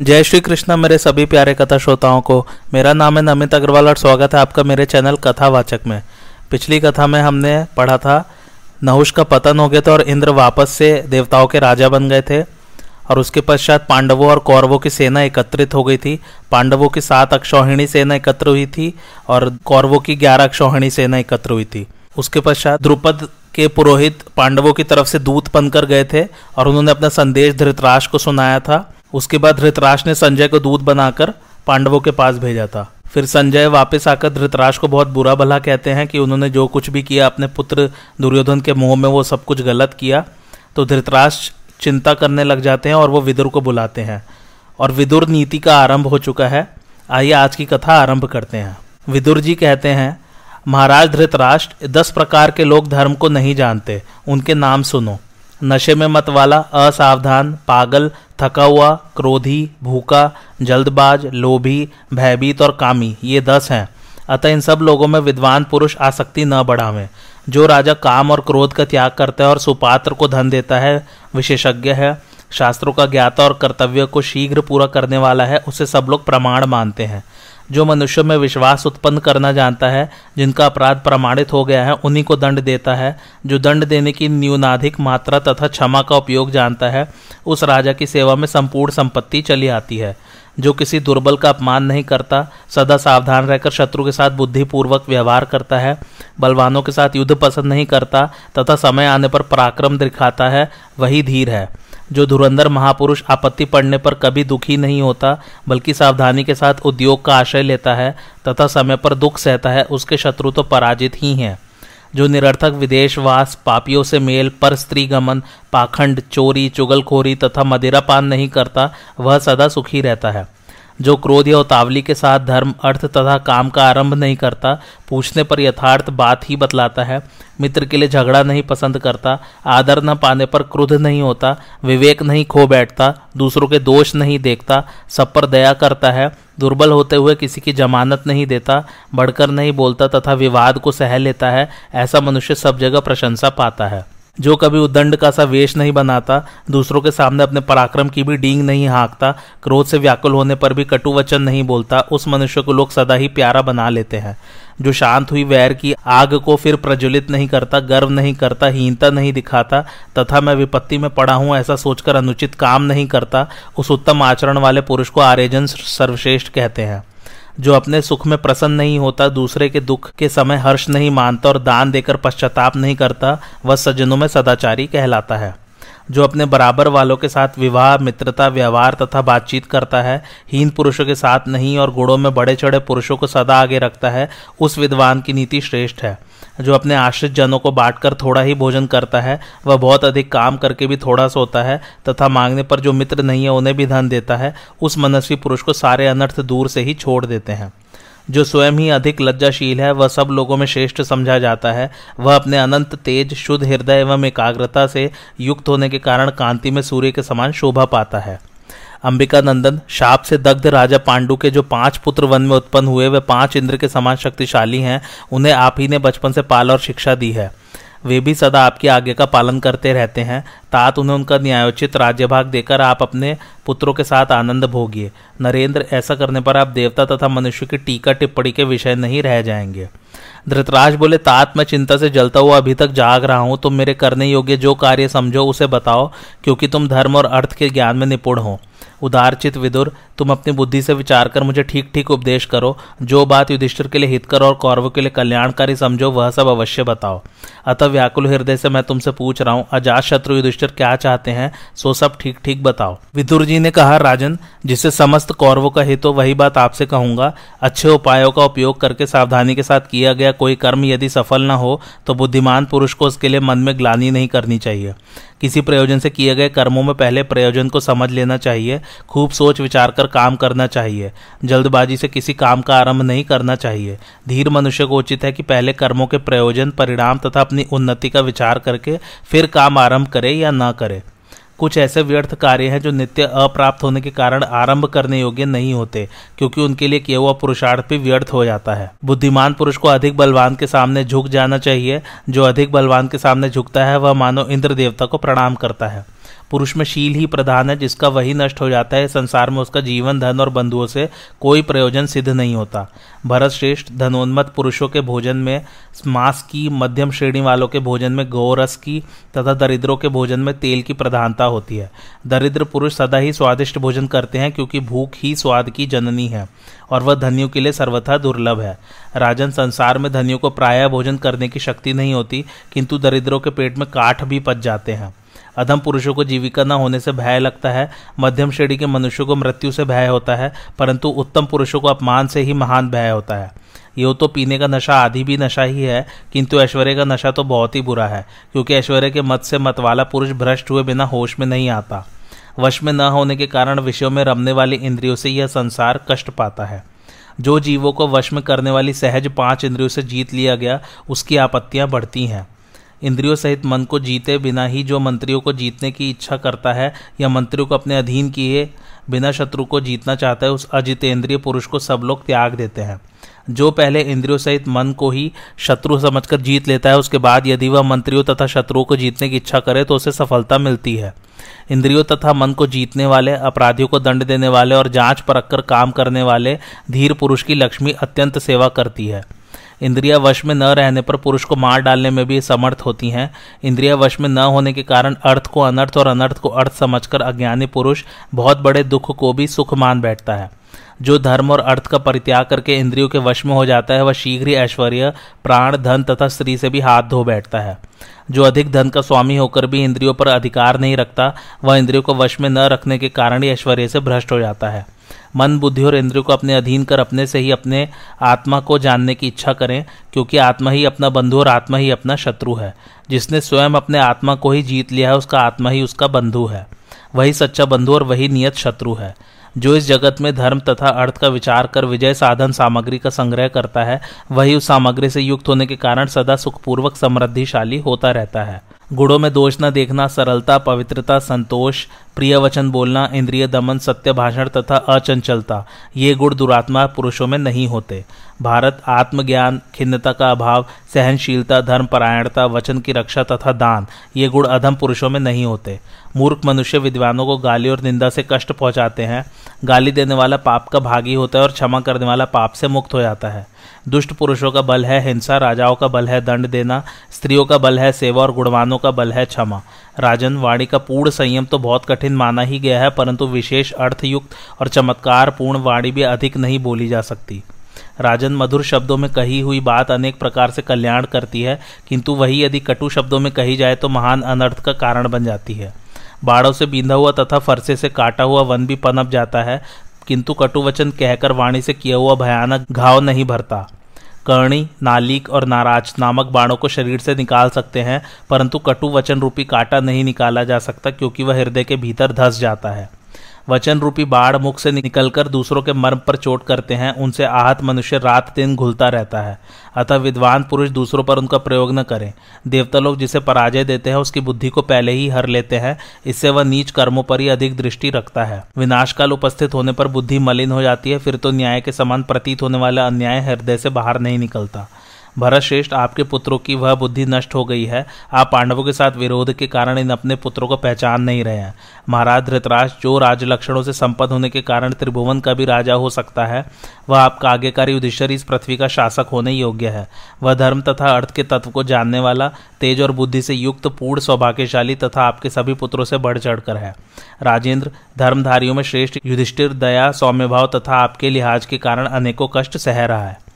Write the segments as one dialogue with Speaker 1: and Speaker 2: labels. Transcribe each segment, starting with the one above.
Speaker 1: जय श्री कृष्ण, मेरे सभी प्यारे कथा श्रोताओं को। मेरा नाम है नमित अग्रवाल और स्वागत है आपका मेरे चैनल कथावाचक में। पिछली कथा में हमने पढ़ा था, नहुष का पतन हो गया था और इंद्र वापस से देवताओं के राजा बन गए थे और उसके पश्चात पांडवों और कौरवों की सेना एकत्रित हो गई थी। पांडवों की सात अक्षौहिणी सेना एकत्र हुई थी और कौरवों की ग्यारह अक्षौहिणी सेना एकत्र हुई थी। उसके पश्चात द्रुपद के पुरोहित पांडवों की तरफ़ से दूत बनकर गए थे और उन्होंने अपना संदेश धृतराज को सुनाया था। उसके बाद धृतराज ने संजय को दूध बनाकर पांडवों के पास भेजा था। फिर संजय वापस आकर धृतराज को बहुत बुरा भला कहते हैं कि उन्होंने जो कुछ भी किया, अपने पुत्र दुर्योधन के मुँह में वो सब कुछ गलत किया तो धृतराज चिंता करने लग जाते हैं और वो विदुर को बुलाते हैं। और विदुर नीति का आरंभ हो चुका है। आइए आज की कथा आरंभ करते हैं। विदुर जी कहते हैं, महाराज धृतराष्ट्र दस प्रकार के लोग धर्म को नहीं जानते। उनके नाम सुनो। नशे में मत वाला असावधान, पागल थका हुआ, क्रोधी, भूखा, जल्दबाज, लोभी, भयभीत और कामी, ये दस हैं। अतः इन सब लोगों में विद्वान पुरुष आसक्ति न बढ़ावें। जो राजा काम और क्रोध का त्याग करता है और सुपात्र को धन देता है, विशेषज्ञ है, शास्त्रों का ज्ञाता और कर्तव्य को शीघ्र पूरा करने वाला है, उसे सब लोग प्रमाण मानते हैं। जो मनुष्य में विश्वास उत्पन्न करना जानता है, जिनका अपराध प्रमाणित हो गया है, उन्हीं को दंड देता है। जो दंड देने की न्यूनाधिक मात्रा तथा क्षमा का उपयोग जानता है, उस राजा की सेवा में संपूर्ण संपत्ति चली आती है। जो किसी दुर्बल का अपमान नहीं करता, सदा सावधान रहकर शत्रु के साथ बुद्धिपूर्वक व्यवहार करता है। बलवानों के साथ युद्ध पसंद नहीं करता, तथा समय आने पर पराक्रम दिखाता है, वही धीर है। जो धुरंधर महापुरुष आपत्ति पड़ने पर कभी दुखी नहीं होता, बल्कि सावधानी के साथ उद्योग का आशय लेता है, तथा समय पर दुख सहता है, उसके शत्रु तो पराजित ही हैं। जो निरर्थक विदेशवास पापियों से मेल, पर स्त्री गमन, पाखंड, चोरी, चुगलखोरी तथा मदिरापान नहीं करता, वह सदा सुखी रहता है। जो क्रोध या उतावली के साथ धर्म, अर्थ तथा काम का आरंभ नहीं करता, पूछने पर यथार्थ बात ही बतलाता है। मित्र के लिए झगड़ा नहीं पसंद करता, आदर न पाने पर क्रोध नहीं होता, विवेक नहीं खो बैठता, दूसरों के दोष नहीं देखता, सब पर दया करता है, दुर्बल होते हुए किसी की जमानत नहीं देता, बढ़कर नहीं बोलता तथा विवाद को सह लेता है, ऐसा मनुष्य सब जगह प्रशंसा पाता है। जो कभी उदंड का सा वेश नहीं बनाता, दूसरों के सामने अपने पराक्रम की भी डींग नहीं हाँकता, क्रोध से व्याकुल होने पर भी कटु वचन नहीं बोलता, उस मनुष्य को लोग सदा ही प्यारा बना लेते हैं। जो शांत हुई वैर की आग को फिर प्रज्वलित नहीं करता, गर्व नहीं करता, हीनता नहीं दिखाता, तथा मैं विपत्ति में पड़ा हूँ ऐसा सोचकर अनुचित काम नहीं करता, उस उत्तम आचरण वाले पुरुष को आर्यजन सर्वश्रेष्ठ कहते हैं। जो अपने सुख में प्रसन्न नहीं होता, दूसरे के दुख के समय हर्ष नहीं मानता और दान देकर पश्चाताप नहीं करता, वह सज्जनों में सदाचारी कहलाता है। जो अपने बराबर वालों के साथ विवाह, मित्रता, व्यवहार तथा बातचीत करता है, हीन पुरुषों के साथ नहीं और गुणों में बड़े चढ़े पुरुषों को सदा आगे रखता है, उस विद्वान की नीति श्रेष्ठ है। जो अपने आश्रित जनों को बांटकर थोड़ा ही भोजन करता है, वह बहुत अधिक काम करके भी थोड़ा सोता है, तथा मांगने पर जो मित्र नहीं है, उन्हें भी धन देता है, उस मनस्वी पुरुष को सारे अनर्थ दूर से ही छोड़ देते हैं। जो स्वयं ही अधिक लज्जाशील है, वह सब लोगों में श्रेष्ठ समझा जाता है। वह अपने अनंत तेज, शुद्ध हृदय एवं एकाग्रता से युक्त होने के कारण कांति में सूर्य के समान शोभा पाता है। अंबिका नंदन शाप से दग्ध राजा पांडु के जो पाँच पुत्र वन में उत्पन्न हुए, वे पाँच इंद्र के समान शक्तिशाली हैं, उन्हें आप ही ने बचपन से पाल और शिक्षा दी है। वे भी सदा आपकी आज्ञा का पालन करते रहते हैं। तात उन्हें उनका न्यायोचित राज्य भाग देकर आप अपने पुत्रों के साथ आनंद भोगिए। नरेंद्र, ऐसा करने पर आप देवता तथा मनुष्य की टीका टिप्पणी के विषय नहीं रह जाएँगे। धृतराज बोले, तात, मैं चिंता से जलता हुआ अभी तक जाग रहा हूँ। तुम मेरे करने योग्य जो कार्य समझो, उसे बताओ, क्योंकि तुम धर्म और अर्थ के ज्ञान में निपुण हो। उदारचित विदुर, तुम अपनी बुद्धि से विचार कर मुझे ठीक ठीक उपदेश करो। जो बात युधिष्ठिर के लिए हितकर और कौरव के लिए कल्याणकारी समझो, वह सब अवश्य बताओ। अतः व्याकुल हृदय से मैं तुमसे पूछ रहा हूँ, अजात शत्रु युधिष्ठिर क्या चाहते हैं, सो सब ठीक ठीक बताओ। विदुर जी ने कहा, राजन, जिसे समस्त कौरवों का हित हो, वही बात आपसे कहूँगा। अच्छे उपायों का उपयोग करके सावधानी के साथ किया गया कोई कर्म यदि सफल न हो तो बुद्धिमान पुरुष को उसके लिए मन में ग्लानी नहीं करनी चाहिए। किसी प्रयोजन से किए गए कर्मों में पहले प्रयोजन को समझ लेना चाहिए, खूब सोच विचार कर काम करना चाहिए, जल्दबाजी से किसी काम का आरंभ नहीं करना चाहिए। धीर मनुष्य को उचित है कि पहले कर्मों के प्रयोजन, परिणाम तथा अपनी उन्नति का विचार करके फिर काम आरंभ करे या न करे। कुछ ऐसे व्यर्थ कार्य हैं जो नित्य अप्राप्त होने के कारण आरंभ करने योग्य नहीं होते, क्योंकि उनके लिए किया हुआ पुरुषार्थ भी व्यर्थ हो जाता है। बुद्धिमान पुरुष को अधिक बलवान के सामने झुक जाना चाहिए। जो अधिक बलवान के सामने झुकता है, वह मानव इंद्र देवता को प्रणाम करता है। पुरुष में शील ही प्रधान है, जिसका वही नष्ट हो जाता है। संसार में उसका जीवन, धन और बंधुओं से कोई प्रयोजन सिद्ध नहीं होता। भरत श्रेष्ठ धनोन्मत पुरुषों के भोजन में, मांस की मध्यम श्रेणी वालों के भोजन में गौरस की तथा दरिद्रों के भोजन में तेल की प्रधानता होती है। दरिद्र पुरुष सदा ही स्वादिष्ट भोजन करते हैं, क्योंकि भूख ही स्वाद की जननी है और वह धनियों के लिए सर्वथा दुर्लभ है। राजन, संसार में धनियों को प्रायः भोजन करने की शक्ति नहीं होती, किंतु दरिद्रों के पेट में काठ भी पच जाते हैं। अधम पुरुषों को जीविका न होने से भय लगता है, मध्यम श्रेणी के मनुष्यों को मृत्यु से भय होता है, परंतु उत्तम पुरुषों को अपमान से ही महान भय होता है। यो तो पीने का नशा आधी भी नशा ही है, किंतु ऐश्वर्य का नशा तो बहुत ही बुरा है, क्योंकि ऐश्वर्य के मत से मत वाला पुरुष भ्रष्ट हुए बिना होश में नहीं आता। वश में न होने के कारण विषयों में रमने वाली इंद्रियों से यह संसार कष्ट पाता है। जो जीवों को वश में करने वाली सहज पाँच इंद्रियों से जीत लिया गया, उसकी आपत्तियाँ बढ़ती हैं। इंद्रियों सहित मन को जीते बिना ही जो मंत्रियों को जीतने की इच्छा करता है या मंत्रियों को अपने अधीन किए बिना शत्रु को जीतना चाहता है, उस अजितेंद्रिय पुरुष को सब लोग त्याग देते हैं। जो पहले इंद्रियों सहित मन को ही शत्रु समझकर जीत लेता है, उसके बाद यदि वह मंत्रियों तथा शत्रुओं को जीतने की इच्छा करे तो उसे सफलता मिलती है। इंद्रियों तथा मन को जीतने वाले, अपराधियों को दंड देने वाले और जाँच परख कर काम करने वाले धीर पुरुष की लक्ष्मी अत्यंत सेवा करती है। इंद्रिया वश में न रहने पर पुरुष को मार डालने में भी समर्थ होती हैं। इंद्रिया वश में न होने के कारण अर्थ को अनर्थ और अनर्थ को अर्थ समझकर अज्ञानी पुरुष बहुत बड़े दुख को भी सुख मान बैठता है। जो धर्म और अर्थ का परित्याग करके इंद्रियों के वश में हो जाता है, वह शीघ्र ही ऐश्वर्य, प्राण, धन तथा स्त्री से भी हाथ धो बैठता है। जो अधिक धन का स्वामी होकर भी इंद्रियों पर अधिकार नहीं रखता, वह इंद्रियों को वश में न रखने के कारण ही ऐश्वर्य से भ्रष्ट हो जाता है। मन, बुद्धि और इंद्रियों को अपने अधीन कर अपने से ही अपने आत्मा को जानने की इच्छा करें, क्योंकि आत्मा ही अपना बंधु और आत्मा ही अपना शत्रु है। जिसने स्वयं अपने आत्मा को ही जीत लिया है, उसका आत्मा ही उसका बंधु है। वही सच्चा बंधु और वही नियत शत्रु है। जो इस जगत में धर्म तथा अर्थ का विचार कर विजय साधन सामग्री का संग्रह करता है, वही उस सामग्री से युक्त होने के कारण सदा सुखपूर्वक समृद्धिशाली होता रहता है। गुणों में दोष न देखना, सरलता, पवित्रता, संतोष प्रिय वचन बोलना, इंद्रिय दमन, सत्य भाषण तथा अचंचलता, ये गुण दुरात्मा पुरुषों में नहीं होते। भारत, आत्मज्ञान, खिन्नता का अभाव, सहनशीलता, धर्मपरायणता, वचन की रक्षा तथा दान, ये गुण अधम पुरुषों में नहीं होते। मूर्ख मनुष्य विद्वानों को गाली और निंदा से कष्ट पहुंचाते हैं। गाली देने वाला पाप का भागी होता है और क्षमा करने वाला पाप से मुक्त हो जाता है। दुष्ट पुरुषों का बल है हिंसा, राजाओं का बल है दंड देना, स्त्रियों का बल है सेवा और गुणवानों का बल है क्षमा। राजन, वाणी का पूर्ण संयम तो बहुत कठिन माना ही गया है, परंतु विशेष अर्थयुक्त और चमत्कार पूर्ण वाणी भी अधिक नहीं बोली जा सकती। राजन, मधुर शब्दों में कही हुई बात अनेक प्रकार से कल्याण करती है, किंतु वही यदि कटु शब्दों में कही जाए तो महान अनर्थ का कारण बन जाती है। बाड़ों से बींधा हुआ तथा फरसे से काटा हुआ वन भी पनप जाता है किंतु कटु वचन कहकर वाणी से किया हुआ भयानक घाव नहीं भरता। कर्णी, नालिक और नाराज़ नामक बाणों को शरीर से निकाल सकते हैं, परंतु कटु वचन रूपी कांटा नहीं निकाला जा सकता क्योंकि वह हृदय के भीतर धस जाता है। वचन रूपी बाढ़ मुख से निकलकर दूसरों के मर्म पर चोट करते हैं, उनसे आहत मनुष्य रात दिन घुलता रहता है। अतः विद्वान पुरुष दूसरों पर उनका प्रयोग न करें। देवता लोग जिसे पराजय देते हैं, उसकी बुद्धि को पहले ही हर लेते हैं, इससे वह नीच कर्मों पर ही अधिक दृष्टि रखता है। विनाशकाल उपस्थित होने पर बुद्धि मलिन हो जाती है, फिर तो न्याय के समान प्रतीत होने वाला अन्याय हृदय से बाहर नहीं निकलता। भरत श्रेष्ठ आपके पुत्रों की वह बुद्धि नष्ट हो गई है। आप पांडवों के साथ विरोध के कारण इन अपने पुत्रों को पहचान नहीं रहे हैं। महाराज धृतराज, जो राज लक्षणों से संपन्न होने के कारण त्रिभुवन का भी राजा हो सकता है, वह आपका आज्ञाकारी युधिष्ठर इस पृथ्वी का शासक होने योग्य है। वह धर्म तथा अर्थ के तत्व को जानने वाला, तेज और बुद्धि से युक्त, पूर्ण, सौभाग्यशाली तथा आपके सभी पुत्रों से बढ़ चढ़कर है। राजेंद्र, धर्मधारियों में श्रेष्ठ युधिष्ठिर, दया सौम्यभाव तथा आपके लिहाज के कारण अनेकों कष्ट सह रहा है।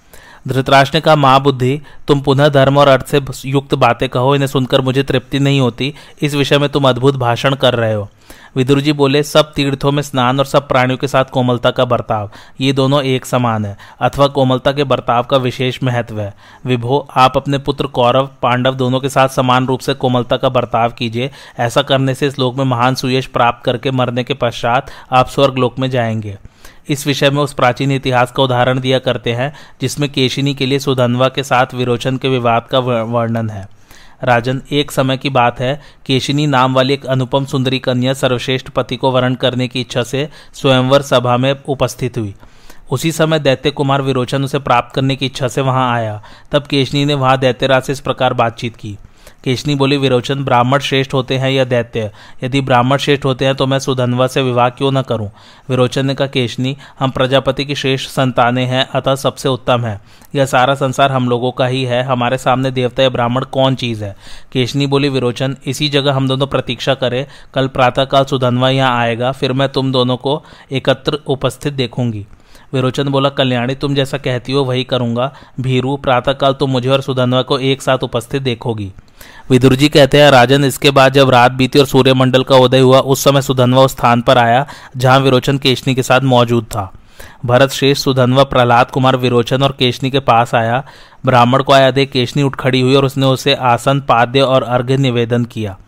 Speaker 1: धृतराष्ट्र ने कहा बुद्धि तुम पुनः धर्म और अर्थ से युक्त बातें कहो, इन्हें सुनकर मुझे तृप्ति नहीं होती। इस विषय में तुम अद्भुत भाषण कर रहे हो। विदुर जी बोले, सब तीर्थों में स्नान और सब प्राणियों के साथ कोमलता का बर्ताव, ये दोनों एक समान है, अथवा कोमलता के बर्ताव का विशेष महत्व है। विभो, आप अपने पुत्र कौरव, पांडव दोनों के साथ समान रूप से कोमलता का बर्ताव कीजिए। ऐसा करने से इस लोक में महान सुयश प्राप्त करके मरने के पश्चात आप स्वर्ग लोक में जाएँगे। इस विषय में उस प्राचीन इतिहास का उदाहरण दिया करते हैं, जिसमें केशिनी के लिए सुधनवा के साथ विरोचन के विवाद का वर्णन है। राजन, एक समय की बात है, केशिनी नाम वाली एक अनुपम सुंदरी कन्या सर्वश्रेष्ठ पति को वर्ण करने की इच्छा से स्वयंवर सभा में उपस्थित हुई। उसी समय दैत्य कुमार विरोचन उसे प्राप्त करने की इच्छा से वहाँ आया। तब केशनी ने वहाँ दैत्यराज से इस प्रकार बातचीत की। केशनी बोली, विरोचन, ब्राह्मण श्रेष्ठ होते हैं या दैत्य? यदि ब्राह्मण श्रेष्ठ होते हैं तो मैं सुधनवा से विवाह क्यों न करूँ? विरोचन ने कहा, केशनी, हम प्रजापति की श्रेष्ठ संतानें हैं, अतः सबसे उत्तम है। यह सारा संसार हम लोगों का ही है। हमारे सामने देवता या ब्राह्मण कौन चीज़ है? केशनी बोली, विरोचन, इसी जगह हम दोनों प्रतीक्षा करें। कल प्रातःकाल सुधनवा यहाँ आएगा, फिर मैं तुम दोनों को एकत्र उपस्थित देखूँगी। विरोचन बोला, कल्याणी, तुम जैसा कहती हो, वही करूँगा। भीरू, प्रातःकाल तुम मुझे और सुधनवा को एक साथ उपस्थित देखोगी। विदुर जी कहते हैं, राजन, इसके बाद जब रात बीती और सूर्यमंडल का उदय हुआ, उस समय सुधनवा उस स्थान पर आया, जहाँ विरोचन केशनी के साथ मौजूद था। भरत शेष सुधनवा, प्रहलाद कुमार विरोचन और केशनी के पास आया। ब्राह्मण को आया, देख केशनी उठ खड़ी हुई और उसने उसे आसन, पाद्य और अर्घ्य निवेदन किया।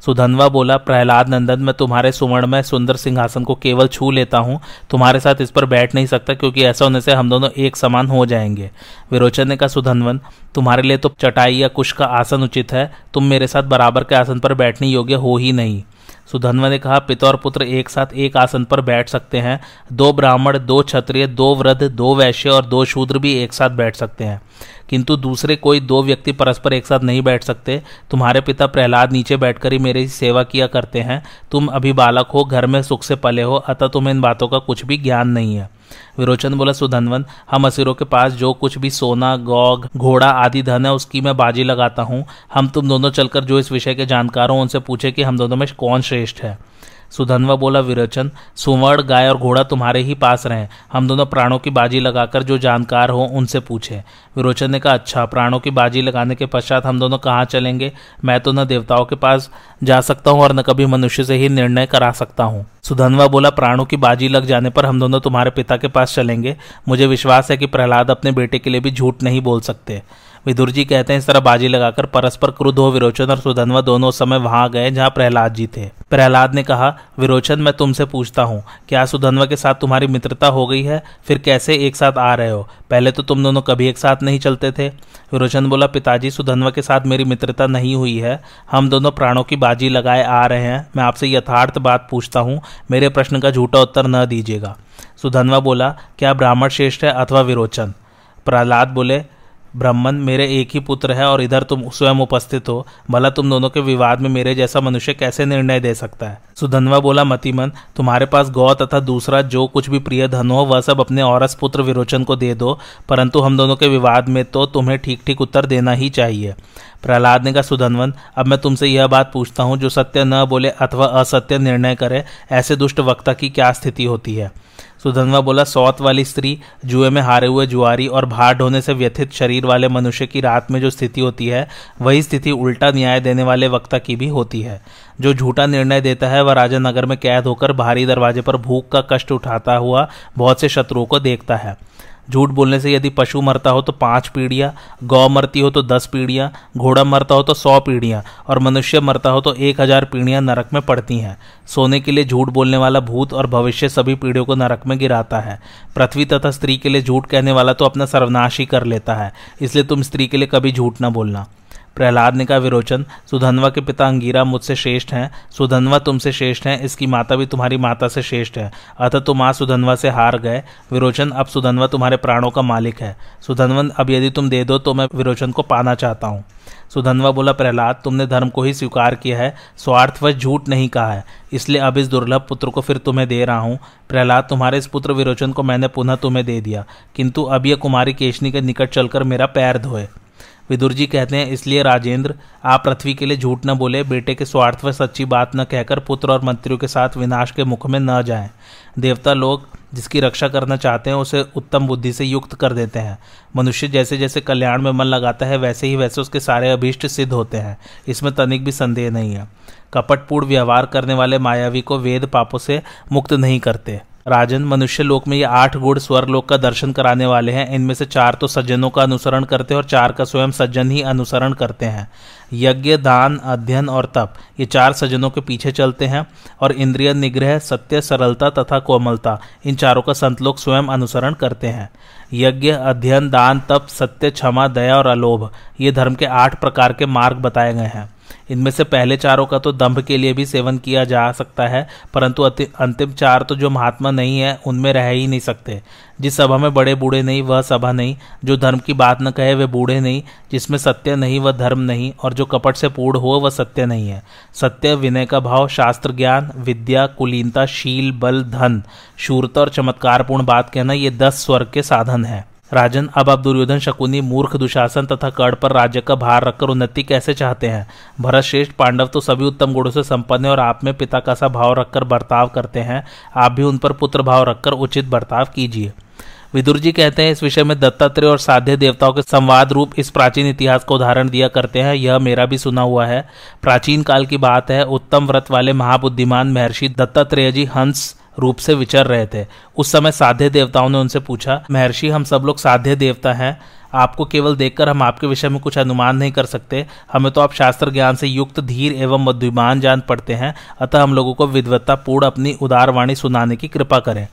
Speaker 1: सुधनवा बोला, प्रहलाद नंदन, मैं तुम्हारे सुवर्ण में सुंदर सिंहासन को केवल छू लेता हूँ। तुम्हारे साथ इस पर बैठ नहीं सकता, क्योंकि ऐसा होने से हम दोनों एक समान हो जाएँगे। विरोचन ने कहा, सुधनवन, तुम्हारे लिए तो चटाई या कुश का आसन उचित है। तुम मेरे साथ बराबर के आसन पर बैठने योग्य हो ही नहीं। सुधन्व ने कहा, पिता और पुत्र एक साथ एक आसन पर बैठ सकते हैं। दो ब्राह्मण, दो क्षत्रिय, दो वृद्ध, दो वैश्य और दो शूद्र भी एक साथ बैठ सकते हैं। किंतु दूसरे कोई दो व्यक्ति परस्पर एक साथ नहीं बैठ सकते। तुम्हारे पिता प्रहलाद नीचे बैठकर ही मेरी सेवा किया करते हैं। तुम अभी बालक हो, घर में सुख से पले हो, अतः तुम्हें इन बातों का कुछ भी ज्ञान नहीं है। विरोचन बोला सुधनवन हम असीरों के पास जो कुछ भी सोना, गौग, घोड़ा आदि धन है, उसकी मैं बाजी लगाता हूँ। हम तुम दोनों चलकर जो इस विषय के जानकार हो उनसे पूछे कि हम दोनों में कौन श्रेष्ठ है? सुधनवा बोला, विरोचन, सुवर्ण गाय और घोड़ा तुम्हारे ही पास रहे। हम दोनों प्राणों की बाजी लगाकर जो जानकार हो, उनसे पूछे। विरोचन ने कहा अच्छा प्राणों की बाजी लगाने के पश्चात हम दोनों कहाँ चलेंगे? मैं तो न देवताओं के पास जा सकता हूँ और न कभी मनुष्य से ही निर्णय करा सकता हूँ। सुधनवा बोला, प्राणों की बाजी लग जाने पर हम दोनों तुम्हारे पिता के पास चलेंगे। मुझे विश्वास है कि प्रहलाद अपने बेटे के लिए भी झूठ नहीं बोल सकते। विदुर जी कहते हैं, इस तरह बाजी लगाकर परस्पर क्रुद्ध हो विरोचन और सुधनवा दोनों समय वहाँ गए जहाँ प्रहलाद जी थे। प्रहलाद ने कहा, विरोचन, मैं तुमसे पूछता हूँ, क्या सुधनवा के साथ तुम्हारी मित्रता हो गई है? फिर कैसे एक साथ आ रहे हो? पहले तो तुम दोनों कभी एक साथ नहीं चलते थे। विरोचन बोला, पिताजी, सुधनवा के साथ मेरी मित्रता नहीं हुई है। हम दोनों प्राणों की बाजी लगाए आ रहे हैं। मैं आपसे यथार्थ बात पूछता हूँ, मेरे प्रश्न का झूठा उत्तर न दीजिएगा। सुधनवा बोला, क्या ब्राह्मण श्रेष्ठ है अथवा विरोचन? प्रहलाद बोले ब्राह्मण मेरे एक ही पुत्र है और इधर तुम स्वयं उपस्थित हो। भला तुम दोनों के विवाद में मेरे जैसा मनुष्य कैसे निर्णय दे सकता है? सुधनवा बोला, मतिमन, तुम्हारे पास गौ तथा दूसरा जो कुछ भी प्रिय धन हो, वह सब अपने औरस पुत्र विरोचन को दे दो, परंतु हम दोनों के विवाद में तो तुम्हें ठीक ठीक उत्तर देना ही चाहिए। प्रहलाद ने कहा सुधनवन, अब मैं तुमसे यह बात पूछता हूँ, जो सत्य न बोले अथवा असत्य निर्णय करे, ऐसे दुष्ट वक्ता की क्या स्थिति होती है? सुधनवा बोला, सौत वाली स्त्री, जुए में हारे हुए जुआरी और भार ढोने से व्यथित शरीर वाले मनुष्य की रात में जो स्थिति होती है, वही स्थिति उल्टा न्याय देने वाले वक्ता की भी होती है। जो झूठा निर्णय देता है, वह राजा नगर में कैद होकर भारी दरवाजे पर भूख का कष्ट उठाता हुआ बहुत से शत्रुओं को देखता है। झूठ बोलने से यदि पशु मरता हो तो पाँच पीढ़ियाँ, गौ मरती हो तो दस पीढ़ियाँ, घोड़ा मरता हो तो सौ पीढ़ियाँ, और मनुष्य मरता हो तो एक हज़ार पीढ़ियाँ नरक में पड़ती हैं। सोने के लिए झूठ बोलने वाला भूत और भविष्य सभी पीढ़ियों को नरक में गिराता है। पृथ्वी तथा स्त्री के लिए झूठ कहने वाला तो अपना सर्वनाश ही कर लेता है, इसलिए तुम स्त्री के लिए कभी झूठ न बोलना। प्रहलाद ने कहा, विरोचन, सुधनवा के पिता अंगीरा मुझसे श्रेष्ठ हैं। सुधनवा तुमसे श्रेष्ठ हैं, इसकी माता भी तुम्हारी माता से श्रेष्ठ है। अतः तुम आज सुधनवा से हार गए। विरोचन, अब सुधनवा तुम्हारे प्राणों का मालिक है। सुधनवन, अब यदि तुम दे दो तो मैं विरोचन को पाना चाहता हूँ। सुधनवा बोला, प्रहलाद, तुमने धर्म को ही स्वीकार किया है। स्वार्थवश झूठ नहीं कहा है। इसलिए अब इस दुर्लभ पुत्र को फिर तुम्हें दे रहा हूँ। प्रहलाद, तुम्हारे इस पुत्र विरोचन को मैंने पुनः तुम्हें दे दिया। किंतु अब यह कुमारी केशनी के निकट चलकर मेरा पैर धोए। विदुर जी कहते हैं, इसलिए राजेंद्र, आप पृथ्वी के लिए झूठ न बोले, बेटे के स्वार्थ व सच्ची बात न कहकर पुत्र और मंत्रियों के साथ विनाश के मुख में न जाएँ। देवता लोग जिसकी रक्षा करना चाहते हैं, उसे उत्तम बुद्धि से युक्त कर देते हैं। मनुष्य जैसे जैसे कल्याण में मन लगाता है, वैसे ही वैसे उसके सारे अभीष्ट सिद्ध होते हैं। इसमें तनिक भी संदेह नहीं है। कपटपूर्ण व्यवहार करने वाले मायावी को वेद पापों से मुक्त नहीं करते। राजन, मनुष्य लोक में ये आठ गुण स्वर लोक का दर्शन कराने वाले हैं। इनमें से चार तो सज्जनों का अनुसरण करते हैं और चार का स्वयं सज्जन ही अनुसरण करते हैं। यज्ञ, दान, अध्ययन और तप। ये चार सज्जनों के पीछे चलते हैं और इंद्रिय निग्रह, सत्य, सरलता तथा कोमलता, इन चारों का संतलोक स्वयं अनुसरण करते हैं। यज्ञ, अध्ययन, दान, तप, सत्य, क्षमा, दया और अलोभ, ये धर्म के आठ प्रकार के मार्ग बताए गए हैं। इनमें से पहले चारों का तो दंभ के लिए भी सेवन किया जा सकता है, परंतु अंतिम चार तो जो महात्मा नहीं है, उनमें रह ही नहीं सकते। जिस सभा में बड़े बूढ़े नहीं, वह सभा नहीं। जो धर्म की बात न कहे, वे बूढ़े नहीं। जिसमें सत्य नहीं, वह धर्म नहीं। और जो कपट से पूर्ण हो वह सत्य नहीं है। सत्य, विनय का भाव, शास्त्र ज्ञान, विद्या, कुलीनता, शील, बल, धन, शूरता और चमत्कारपूर्ण बात कहना, ये दस स्वर्ग के साधन है। राजन, अब आप दुर्योधन, शकुनी, मूर्ख, दुशासन तथा कड़ पर राज्य का भार रखकर उन्नति कैसे चाहते हैं? भरत श्रेष्ठ पांडव तो सभी उत्तम गुणों से संपन्न है और आप में पिता का सा भाव रखकर बर्ताव करते हैं। आप भी उन पर पुत्र भाव रखकर उचित बर्ताव कीजिए। विदुर जी कहते हैं, इस विषय में दत्तात्रेय और साध्य देवताओं के संवाद रूप इस प्राचीन इतिहास को उदाहरण दिया करते हैं। यह मेरा भी सुना हुआ है। प्राचीन काल की बात है, उत्तम व्रत वाले महाबुद्धिमान महर्षि दत्तात्रेय जी हंस रूप से विचर रहे थे। उस समय साध्य देवताओं ने उनसे पूछा, महर्षि, हम सब लोग साध्य देवता हैं। आपको केवल देखकर हम आपके विषय में कुछ अनुमान नहीं कर सकते। हमें तो आप शास्त्र ज्ञान से युक्त, धीर एवं बुद्धिमान जान पड़ते हैं। अतः हम लोगों को विद्वत्ता पूर्ण अपनी उदारवाणी सुनाने की कृपा करें।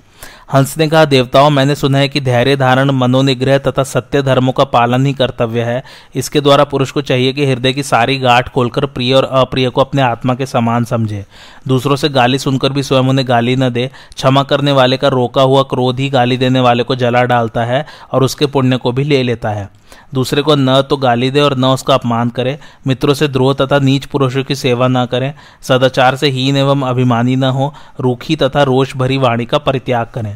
Speaker 1: हंस ने कहा, देवताओं, मैंने सुना है कि धैर्य धारण मनोनिग्रह तथा सत्य धर्मों का पालन ही कर्तव्य है। इसके द्वारा पुरुष को चाहिए कि हृदय की सारी गाठ खोलकर प्रिय और अप्रिय को अपने आत्मा के समान समझे। दूसरों से गाली सुनकर भी स्वयं उन्हें गाली न दे। क्षमा करने वाले का रोका हुआ क्रोध ही गाली देने वाले को जला डालता है और उसके पुण्य को भी ले लेता है। दूसरे को न तो गाली दे और न उसका अपमान करे। मित्रों से द्रोह तथा नीच पुरुषों की सेवा न करें। सदाचार से हीन एवं अभिमानी न हो। रूखी तथा रोष भरी वाणी का परित्याग करें।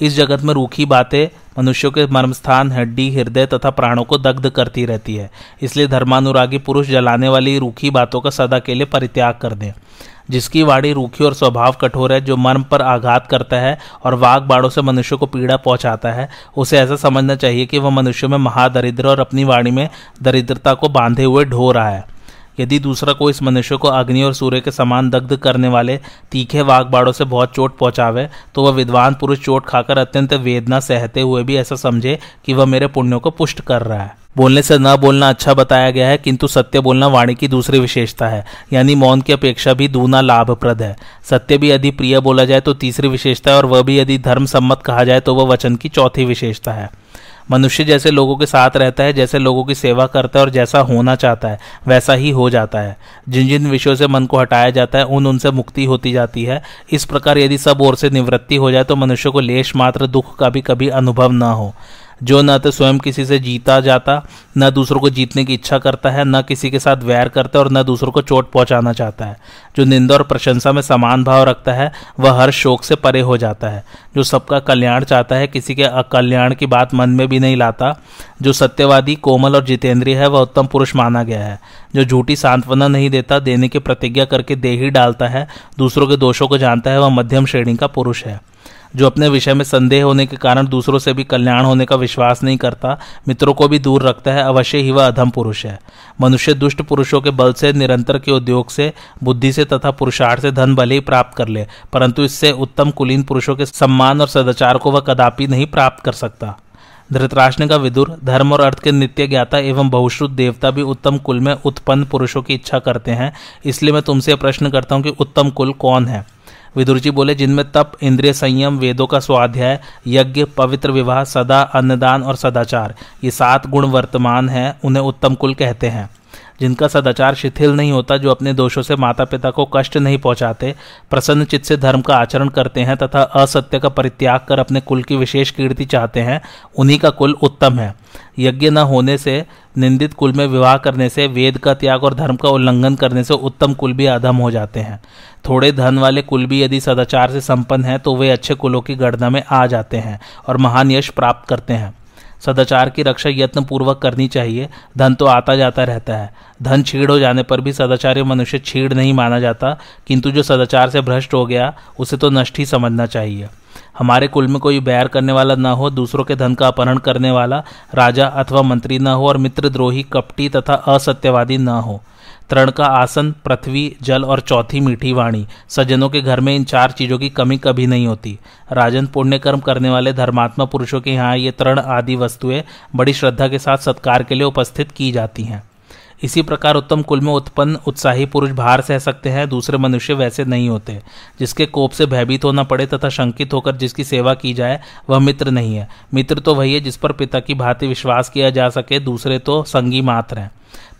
Speaker 1: इस जगत में रूखी बातें मनुष्यों के मर्मस्थान, हड्डी, हृदय तथा प्राणों को दग्ध करती रहती है। इसलिए धर्मानुरागी पुरुष जलाने वाली रूखी बातों का सदा के लिए परित्याग कर दें। जिसकी वाणी रूखी और स्वभाव कठोर है, जो मर्म पर आघात करता है और वाघ बाड़ों से मनुष्य को पीड़ा पहुंचाता है, उसे ऐसा समझना चाहिए कि वह मनुष्य में महादरिद्र और अपनी वाणी में दरिद्रता को बांधे हुए ढो रहा है। यदि दूसरा कोई इस मनुष्य को अग्नि और सूर्य के समान दग्ध करने वाले तीखे वाघ बाड़ों से बहुत चोट पहुंचावे तो वह विद्वान पुरुष चोट खाकर अत्यंत वेदना सहते हुए भी ऐसा समझे कि वह मेरे पुण्यों को पुष्ट कर रहा है। बोलने से न बोलना अच्छा बताया गया है, किंतु सत्य बोलना वाणी की दूसरी विशेषता है, यानी मौन की अपेक्षा भी दूना लाभप्रद है। सत्य भी यदि प्रिय बोला जाए तो तीसरी विशेषता है, और वह भी यदि धर्म सम्मत कहा जाए तो वह वचन की चौथी विशेषता है। मनुष्य जैसे लोगों के साथ रहता है, जैसे लोगों की सेवा करता है और जैसा होना चाहता है, वैसा ही हो जाता है। जिन जिन विषयों से मन को हटाया जाता है, उन उनसे मुक्ति होती जाती है। इस प्रकार यदि सब ओर से निवृत्ति हो जाए तो मनुष्य को लेश मात्र दुख का भी कभी अनुभव न हो। जो न तो स्वयं किसी से जीता जाता, न दूसरों को जीतने की इच्छा करता है, न किसी के साथ वैर करता है और न दूसरों को चोट पहुंचाना चाहता है। जो निंदा और प्रशंसा में समान भाव रखता है, वह हर शोक से परे हो जाता है। जो सबका कल्याण चाहता है, किसी के अकल्याण की बात मन में भी नहीं लाता। जो सत्यवादी, कोमल और जितेंद्रिय है, वह उत्तम पुरुष माना गया है। जो झूठी सांत्वना नहीं देता, देने की प्रतिज्ञा करके दे ही डालता है, दूसरों के दोषों को जानता है, वह मध्यम श्रेणी का पुरुष है। जो अपने विषय में संदेह होने के कारण दूसरों से भी कल्याण होने का विश्वास नहीं करता, मित्रों को भी दूर रखता है, अवश्य ही वह अधम पुरुष है। मनुष्य दुष्ट पुरुषों के बल से, निरंतर के उद्योग से, बुद्धि से तथा पुरुषार्थ से धन भले ही प्राप्त कर ले, परंतु इससे उत्तम कुलीन पुरुषों के सम्मान और सदाचार को वह कदापि नहीं प्राप्त कर सकता। धृतराष्ट्र का विदुर, धर्म और अर्थ के नित्य ज्ञाता एवं बहुश्रुत देवता भी उत्तम कुल में उत्पन्न पुरुषों की इच्छा करते हैं, इसलिए मैं तुमसे प्रश्न करता हूँ कि उत्तम कुल कौन है? विदुर जी बोले, जिनमें तप, इंद्रिय संयम, वेदों का स्वाध्याय, यज्ञ, पवित्र विवाह, सदा अन्नदान और सदाचार, ये सात गुण वर्तमान हैं, उन्हें उत्तम कुल कहते हैं। जिनका सदाचार शिथिल नहीं होता, जो अपने दोषों से माता पिता को कष्ट नहीं पहुंचाते, प्रसन्न चित्त से धर्म का आचरण करते हैं तथा असत्य का परित्याग कर अपने कुल की विशेष कीर्ति चाहते हैं, उन्हीं का कुल उत्तम है। यज्ञ न होने से, निंदित कुल में विवाह करने से, वेद का त्याग और धर्म का उल्लंघन करने से उत्तम कुल भी अधम हो जाते हैं। थोड़े धन वाले कुल भी यदि सदाचार से संपन्न हैं तो वे अच्छे कुलों की गणना में आ जाते हैं और महान यश प्राप्त करते हैं। सदाचार की रक्षा यत्न पूर्वक करनी चाहिए। धन तो आता जाता रहता है। धन छीड़ हो जाने पर भी सदाचार्य मनुष्य छीड़ नहीं माना जाता, किंतु जो सदाचार से भ्रष्ट हो गया, उसे तो नष्ट ही समझना चाहिए। हमारे कुल में कोई बैर करने वाला न हो, दूसरों के धन का अपहरण करने वाला, राजा अथवा मंत्री न हो और मित्रद्रोही, कपटी तथा असत्यवादी न हो। तरण का आसन, पृथ्वी, जल और चौथी मीठी वाणी। सज्जनों के घर में इन चार चीज़ों की कमी कभी नहीं होती। राजन पुण्य कर्म करने वाले धर्मात्मा पुरुषों के यहाँ ये तरण आदि वस्तुएँ बड़ी श्रद्धा के साथ सत्कार के लिए उपस्थित की जाती हैं। इसी प्रकार उत्तम कुल में उत्पन्न, उत्साही पुरुष भार सह सकते हैं, दूसरे मनुष्य वैसे नहीं होते। जिसके कोप से भयभीत होना पड़े तथा शंकित होकर जिसकी सेवा की जाए, वह मित्र नहीं है। मित्र तो वही है जिस पर पिता की भांति विश्वास किया जा सके, दूसरे तो संगी मात्र हैं।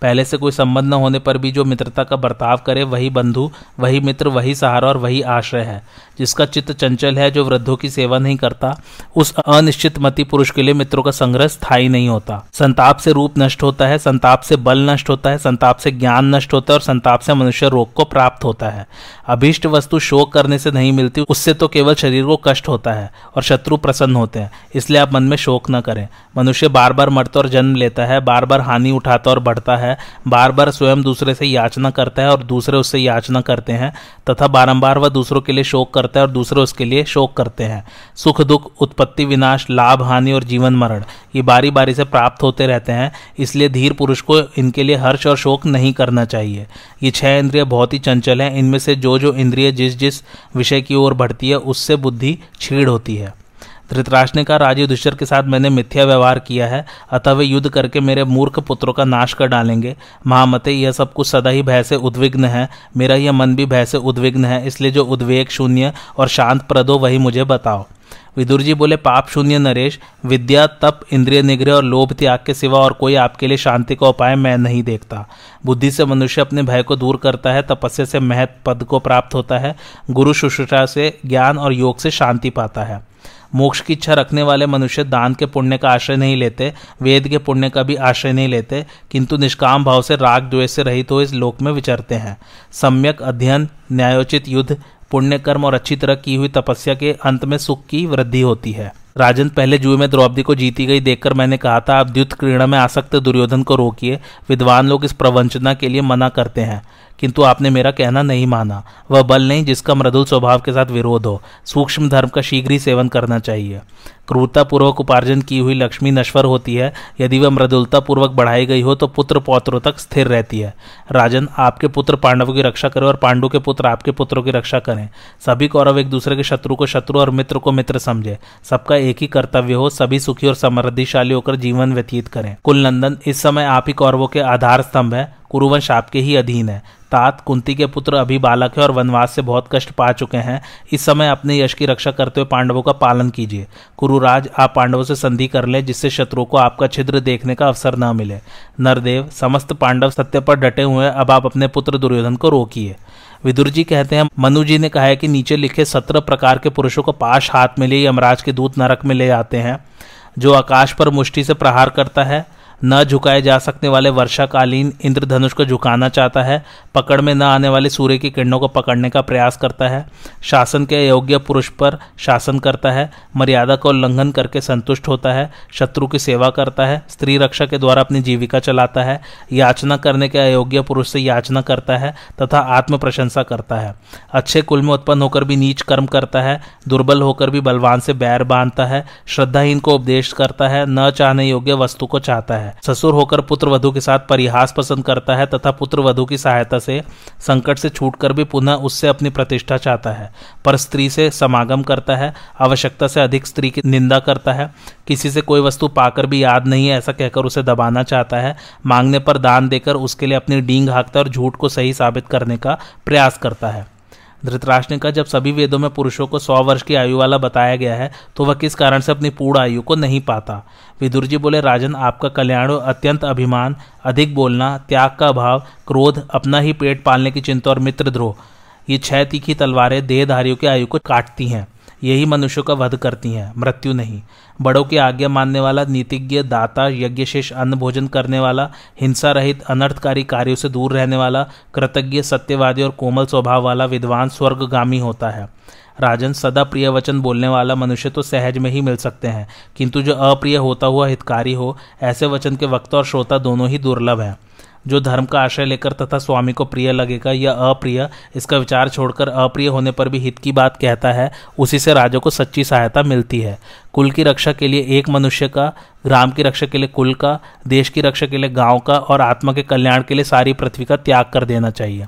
Speaker 1: पहले से कोई संबंध न होने पर भी जो मित्रता का बर्ताव करे, वही बंधु, वही मित्र, वही सहारा और वही आश्रय है। जिसका चित्त चंचल है, जो वृद्धों की सेवा नहीं करता, उस अनिश्चित मति पुरुष के लिए मित्रों का संग्रह स्थायी नहीं होता। संताप से रूप नष्ट होता है, संताप से बल नष्ट होता है, संताप से ज्ञान नष्ट होता है और संताप से मनुष्य रोग को प्राप्त होता है। अभीष्ट वस्तु शोक करने से नहीं मिलती, उससे तो केवल शरीर को कष्ट होता है और शत्रु प्रसन्न होते हैं। इसलिए आप मन में शोक न करें। मनुष्य बार बार मरता और जन्म लेता है, बार बार हानि उठाता और बढ़ता है बार बार स्वयं दूसरे से याचना करता है और दूसरे उससे याचना करते हैं, तथा बारंबार वह दूसरों के लिए शोक करता है और दूसरे उसके लिए शोक करते हैं। सुख, दुख, उत्पत्ति, विनाश, लाभ, हानि और जीवन मरण, ये बारी बारी से प्राप्त होते रहते हैं, इसलिए धीर पुरुष को इनके लिए हर्ष और शोक नहीं करना चाहिए। ये छह इंद्रिय बहुत ही चंचल हैं, इनमें से जो जो इंद्रिय जिस जिस विषय की ओर बढ़ती है, उससे बुद्धि छीड़ होती है। धृतराष्ट्र ने कहा, राजे युधिष्ठर के साथ मैंने मिथ्या व्यवहार किया है, अतः वे युद्ध करके मेरे मूर्ख पुत्रों का नाश कर डालेंगे। महामते, यह सब कुछ सदा ही भय से उद्विग्न है। मेरा यह मन भी भय से उद्विग्न है, इसलिए जो उद्वेग शून्य और शांत प्रदो वही मुझे बताओ। विदुर जी बोले, पाप शून्य नरेश, विद्या, तप, इंद्रिय निग्रह और लोभ त्याग के सिवा और कोई आपके लिए शांति का उपाय मैं नहीं देखता। बुद्धि से मनुष्य अपने भय को दूर करता है, तपस्या से महत पद को प्राप्त होता है, गुरु शुश्रूषा से ज्ञान और योग से शांति पाता है। मोक्ष की इच्छा रखने वाले मनुष्य दान के पुण्य का आश्रय नहीं लेते, वेद के पुण्य का भी आश्रय नहीं लेते, किंतु निष्काम भाव से राग द्वेष से रहित हो इस लोक में विचरते हैं। सम्यक अध्ययन, न्यायोचित युद्ध पुण्यकर्म और अच्छी तरह की हुई तपस्या के अंत में सुख की वृद्धि होती है। राजन, पहले जुए में द्रौपदी को जीती गई देखकर मैंने कहा था, आप द्युत क्रीड़ा में आसक्त दुर्योधन को रोकिए। विद्वान लोग इस प्रवंचना के लिए मना करते हैं। किंतु आपने मेरा कहना नहीं माना। वह बल नहीं जिसका मृदुल स्वभाव के साथ विरोध हो। सूक्ष्म धर्म का शीघ्र ही सेवन करना चाहिए। क्रूरता पूर्वक उपार्जन की हुई लक्ष्मी नश्वर होती है। यदि वह मृदुलता पूर्वक बढ़ाई गई हो तो पुत्र पौत्रों तक स्थिर रहती है। राजन, आपके पुत्र पांडवों की रक्षा करें और पांडु के पुत्र आपके पुत्रों की रक्षा करें। सभी कौरव एक दूसरे के शत्रु को शत्रु और मित्र को मित्र समझे। सबका एक ही कर्तव्य हो, सभी सुखी और समृद्धिशाली होकर जीवन व्यतीत करें। कुल नंदन इस समय आप ही कौरवों के आधार स्तंभ है। कुरुवंश आपके ही अधीन है। तात कुंती के पुत्र अभी बालक है और वनवास से बहुत कष्ट पा चुके हैं। इस समय अपने यश की रक्षा करते हुए पांडवों का पालन कीजिए। कुरुराज, आप पांडवों से संधि कर लें, जिससे शत्रु को आपका छिद्र देखने का अवसर न मिले। नरदेव, समस्त पांडव सत्य पर डटे हुए अब आप अपने पुत्र दुर्योधन को रोकिए। विदुर जी कहते हैं, मनु जी ने कहा है कि नीचे लिखे सत्रह प्रकार के पुरुषों को पाश हाथ में ले यमराज के दूत नरक में ले आते हैं, जो आकाश पर मुष्टि से प्रहार करता है। न झुकाए जा सकने वाले वर्षाकालीन इंद्रधनुष को झुकाना चाहता है, पकड़ में न आने वाले सूर्य की किरणों को पकड़ने का प्रयास करता है, शासन के अयोग्य पुरुष पर शासन करता है, मर्यादा का उल्लंघन करके संतुष्ट होता है, शत्रु की सेवा करता है, स्त्री रक्षा के द्वारा अपनी जीविका चलाता है, याचना करने के अयोग्य पुरुष से याचना करता है तथा आत्म प्रशंसा करता है। अच्छे कुल में उत्पन्न होकर भी नीच कर्म करता है, दुर्बल होकर भी बलवान से बैर बांधता है, श्रद्धाहीन को उपदेश करता है, न चाहने योग्य वस्तु को चाहता है। है ससुर होकर पुत्र वधु के साथ परिहास पसंद करता है तथा पुत्र वधु की सहायता से संकट से छूटकर भी पुनः उससे अपनी प्रतिष्ठा चाहता है, पर स्त्री से समागम करता है, आवश्यकता से अधिक स्त्री की निंदा करता है, किसी से कोई वस्तु पाकर भी याद नहीं है, ऐसा कहकर उसे दबाना चाहता है, मांगने पर दान देकर उसके लिए अपनी डींग हाँकता और झूठ को सही साबित करने का प्रयास करता है। धृतराष्ट्र ने कहा, जब सभी वेदों में पुरुषों को सौ वर्ष की आयु वाला बताया गया है तो वह किस कारण से अपनी पूर्ण आयु को नहीं पाता? विदुर जी बोले, राजन, आपका कल्याण अत्यंत अभिमान, अधिक बोलना, त्याग का भाव क्रोध, अपना ही पेट पालने की चिंता और मित्रद्रोह ये छह तीखी तलवारें देहधारियों की आयु को काटती हैं। यही मनुष्यों का वध करती हैं, मृत्यु नहीं। बड़ों की आज्ञा मानने वाला, नीतिज्ञ, दाता, यज्ञशेष अन्न भोजन करने वाला हिंसा रहित अनर्थकारी कार्यों से दूर रहने वाला, कृतज्ञ, सत्यवादी और कोमल स्वभाव वाला, विद्वान, स्वर्गगामी होता है। राजन सदा प्रिय वचन बोलने वाला मनुष्य तो सहज में ही मिल सकते हैं, किंतु जो अप्रिय होता हुआ हितकारी हो, ऐसे वचन के वक्त और श्रोता दोनों ही दुर्लभ हैं। जो धर्म का आश्रय लेकर तथा स्वामी को प्रिय लगेगा या अप्रिय, इसका विचार छोड़कर अप्रिय होने पर भी हित की बात कहता है, उसी से राजा को सच्ची सहायता मिलती है। कुल की रक्षा के लिए एक मनुष्य का ग्राम की रक्षा के लिए कुल का, देश की रक्षा के लिए गाँव का और आत्मा के कल्याण के लिए सारी पृथ्वी का त्याग कर देना चाहिए।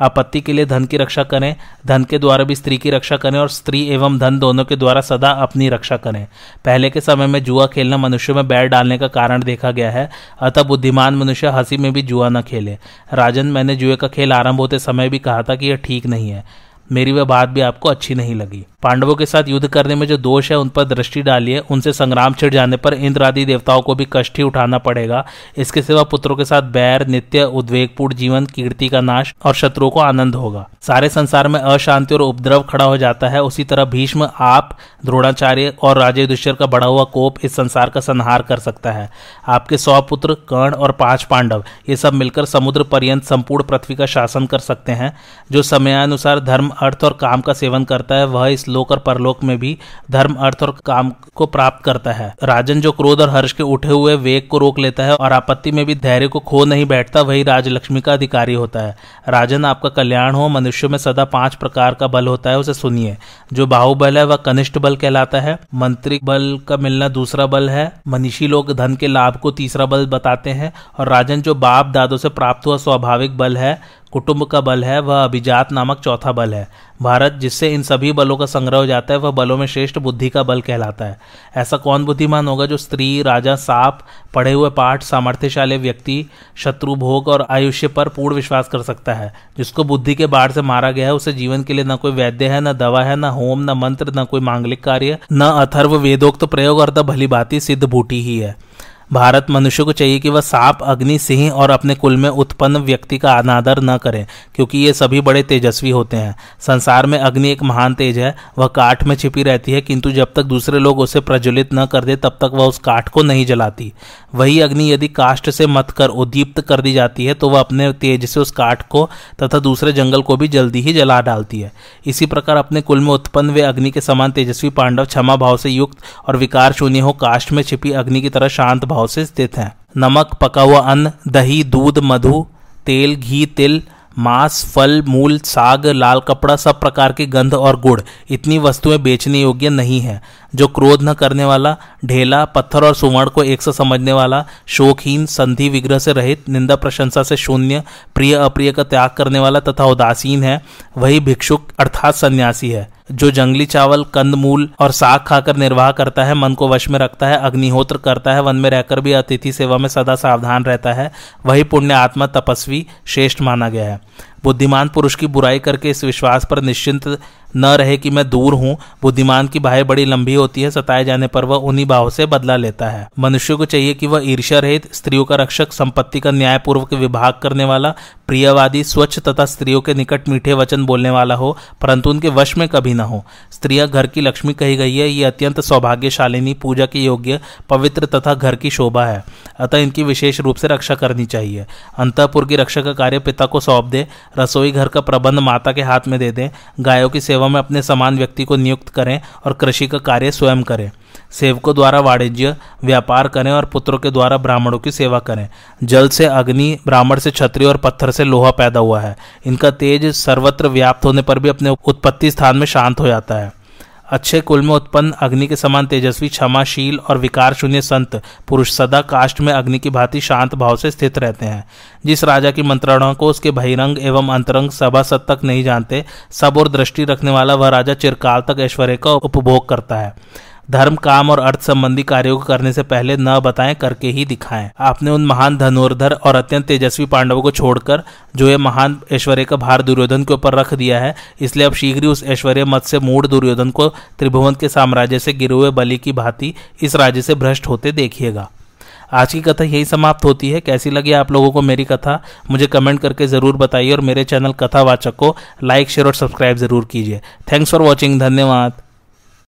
Speaker 1: आपत्ति के लिए धन की रक्षा करें, धन के द्वारा भी स्त्री की रक्षा करें और स्त्री एवं धन दोनों के द्वारा सदा अपनी रक्षा करें। पहले के समय में जुआ खेलना मनुष्य में बैर डालने का कारण देखा गया है, अतः बुद्धिमान मनुष्य हँसी में भी जुआ न खेले। राजन, मैंने जुए का खेल आरंभ होते समय भी कहा था कि यह ठीक नहीं है। मेरी वह बात भी आपको अच्छी नहीं लगी। पांडवों के साथ युद्ध करने में जो दोष है, उन पर दृष्टि डालिए। उनसे संग्राम छिड़ जाने पर इंद्र आदि देवताओं को भी कष्ट ही उठाना पड़ेगा। इसके सिवा पुत्रों के साथ बैर, नित्य, उद्वेगपूर्ण जीवन, कीर्ति का नाश और शत्रुओं को आनंद होगा। सारे संसार में अशांति और उपद्रव खड़ा हो जाता है। उसी तरह भीष्म, आप, द्रोणाचार्य और राजे दुष्यर का बढ़ा हुआ कोप इस संसार का संहार कर सकता है। आपके सौ पुत्र, कर्ण और पाँच पांडव, ये सब मिलकर समुद्र पर्यंत संपूर्ण पृथ्वी का शासन कर सकते हैं, जो समयानुसार धर्म अर्थ और काम का सेवन करता है, वह इस लोक और परलोक में भी धर्म, अर्थ और काम को प्राप्त करता है। राजन जो क्रोध और हर्ष के उठे हुए वेग को रोक लेता है और आपत्ति में भी धैर्य को खो नहीं बैठता, वही राजलक्ष्मी का अधिकारी होता है। राजन, आपका कल्याण हो, मनुष्य में सदा पाँच प्रकार का बल होता है, उसे सुनिए। जो बाहुबल है, वह कनिष्ठ बल कहलाता है। मंत्री बल का मिलना दूसरा बल है। मनीषी लोग धन के लाभ को तीसरा बल बताते हैं। और राजन जो बाप दादों से प्राप्त हुआ स्वाभाविक बल है कुटुंब का बल है, वह अभिजात नामक चौथा बल है। भारत, जिससे इन सभी बलों का संग्रह हो जाता है, वह बलों में श्रेष्ठ बुद्धि का बल कहलाता है। ऐसा कौन बुद्धिमान होगा जो स्त्री, राजा, साप, पढ़े हुए पाठ, सामर्थ्यशाली व्यक्ति, शत्रु भोग और आयुष्य पर पूर्ण विश्वास कर सकता है? जिसको बुद्धि के बाढ़ से मारा गया है, उसे जीवन के लिए न कोई वैद्य है, न दवा है, न होम, न मंत्र, न कोई मांगलिक कार्य, न अथर्व वेदोक्त प्रयोग और न भली बाती सिद्ध बूटी ही है। भारत मनुष्य को चाहिए कि वह सांप, अग्नि, सिंह और अपने कुल में उत्पन्न व्यक्ति का अनादर न करें, क्योंकि ये सभी बड़े तेजस्वी होते हैं। संसार में अग्नि एक महान तेज है, वह काठ में छिपी रहती है, किंतु जब तक दूसरे लोग उसे प्रज्वलित न कर दे, तब तक वह उस काठ को नहीं जलाती। वही अग्नि यदि काष्ठ से मत कर उद्दीप्त कर दी जाती है तो वह अपने तेज से उस काठ को तथा दूसरे जंगल को भी जल्दी ही जला डालती है। इसी प्रकार अपने कुल में उत्पन्न वे अग्नि के समान तेजस्वी पांडव क्षमा भाव से युक्त और विकार शून्य हो काष्ठ में छिपी अग्नि की तरह शांत भाव से स्थित हैं। नमक, पका हुआ अन्न, दही, दूध, मधु, तेल, घी, तिल, मांस, फल, मूल, साग, लाल कपड़ा, सब प्रकार के गंध और गुड़। इतनी वस्तुएँ बेचने योग्य नहीं है। जो क्रोध न करने वाला, ढेला, पत्थर और सुवर्ण को एक से समझने वाला, शोकहीन, संधि विग्रह से रहित, निंदा प्रशंसा से शून्य प्रिय अप्रिय का त्याग करने वाला तथा उदासीन है, वही भिक्षुक अर्थात सन्यासी है। जो जंगली चावल कंद मूल और साग खाकर निर्वाह करता है, मन को वश में रखता है, अग्निहोत्र करता है, वन में रहकर भी अतिथि सेवा में सदा सावधान रहता है, वही पुण्य आत्मा तपस्वी श्रेष्ठ माना गया है। बुद्धिमान पुरुष की बुराई करके इस विश्वास पर निश्चिंत न रहे कि मैं दूर हूँ। बुद्धिमान की बाहें बड़ी लंबी होती है, सताए जाने पर वह उन्हीं बाहों से बदला लेता है। मनुष्य को चाहिए कि वह ईर्ष्या रहित, स्त्रियों का रक्षक, संपत्ति का न्यायपूर्वक विभाग करने वाला, प्रियवादी, स्वच्छ तथा स्त्रियों के निकट मीठे वचन बोलने वाला हो, परंतु उनके वश में कभी न हो। स्त्रियाँ घर की लक्ष्मी कही गई है, ये अत्यंत सौभाग्यशालिनी, पूजा के योग्य, पवित्र तथा घर की शोभा है। अतः इनकी विशेष रूप से रक्षा करनी चाहिए। अंतपुर की रक्षा का कार्य पिता को सौंप दे, रसोई घर का प्रबंध माता के हाथ में दे दें, गायों की सेवा में अपने समान व्यक्ति को नियुक्त करें और कृषि का कार्य स्वयं करें। सेवकों द्वारा वाणिज्य, व्यापार करें और पुत्रों के द्वारा ब्राह्मणों की सेवा करें। जल से अग्नि, ब्राह्मण से क्षत्रिय और पत्थर से लोहा पैदा हुआ है। इनका तेज सर्वत्र व्याप्त होने पर भी अपने उत्पत्ति स्थान में शांत हो जाता है। अच्छे कुल में उत्पन्न अग्नि के समान तेजस्वी, क्षमाशील और विकार शून्य संत, पुरुष सदा काष्ट में अग्नि की भांति शांत भाव से स्थित रहते हैं। जिस राजा की मंत्रणा को उसके बहिरंग एवं अंतरंग सभासद तक नहीं जानते, सब और दृष्टि रखने वाला वह राजा चिरकाल तक ऐश्वर्य का उपभोग करता है। धर्म, काम और अर्थ संबंधी कार्यों को करने से पहले न बताएँ, करके ही दिखाएँ। आपने उन महान धनुर्धर और अत्यंत तेजस्वी पांडवों को छोड़कर, जो ये महान ऐश्वर्य का भार दुर्योधन के ऊपर रख दिया है, इसलिए अब शीघ्र ही उस ऐश्वर्य मत से मूड दुर्योधन को त्रिभुवन के साम्राज्य से गिरे हुए बलि की भांति इस राज्य से भ्रष्ट होते देखिएगा। आज की कथा यही समाप्त होती है। कैसी लगी आप लोगों को मेरी कथा? मुझे कमेंट करके ज़रूर बताइए और मेरे चैनल कथावाचक को लाइक, शेयर और सब्सक्राइब ज़रूर कीजिए। Thanks for watching. धन्यवाद।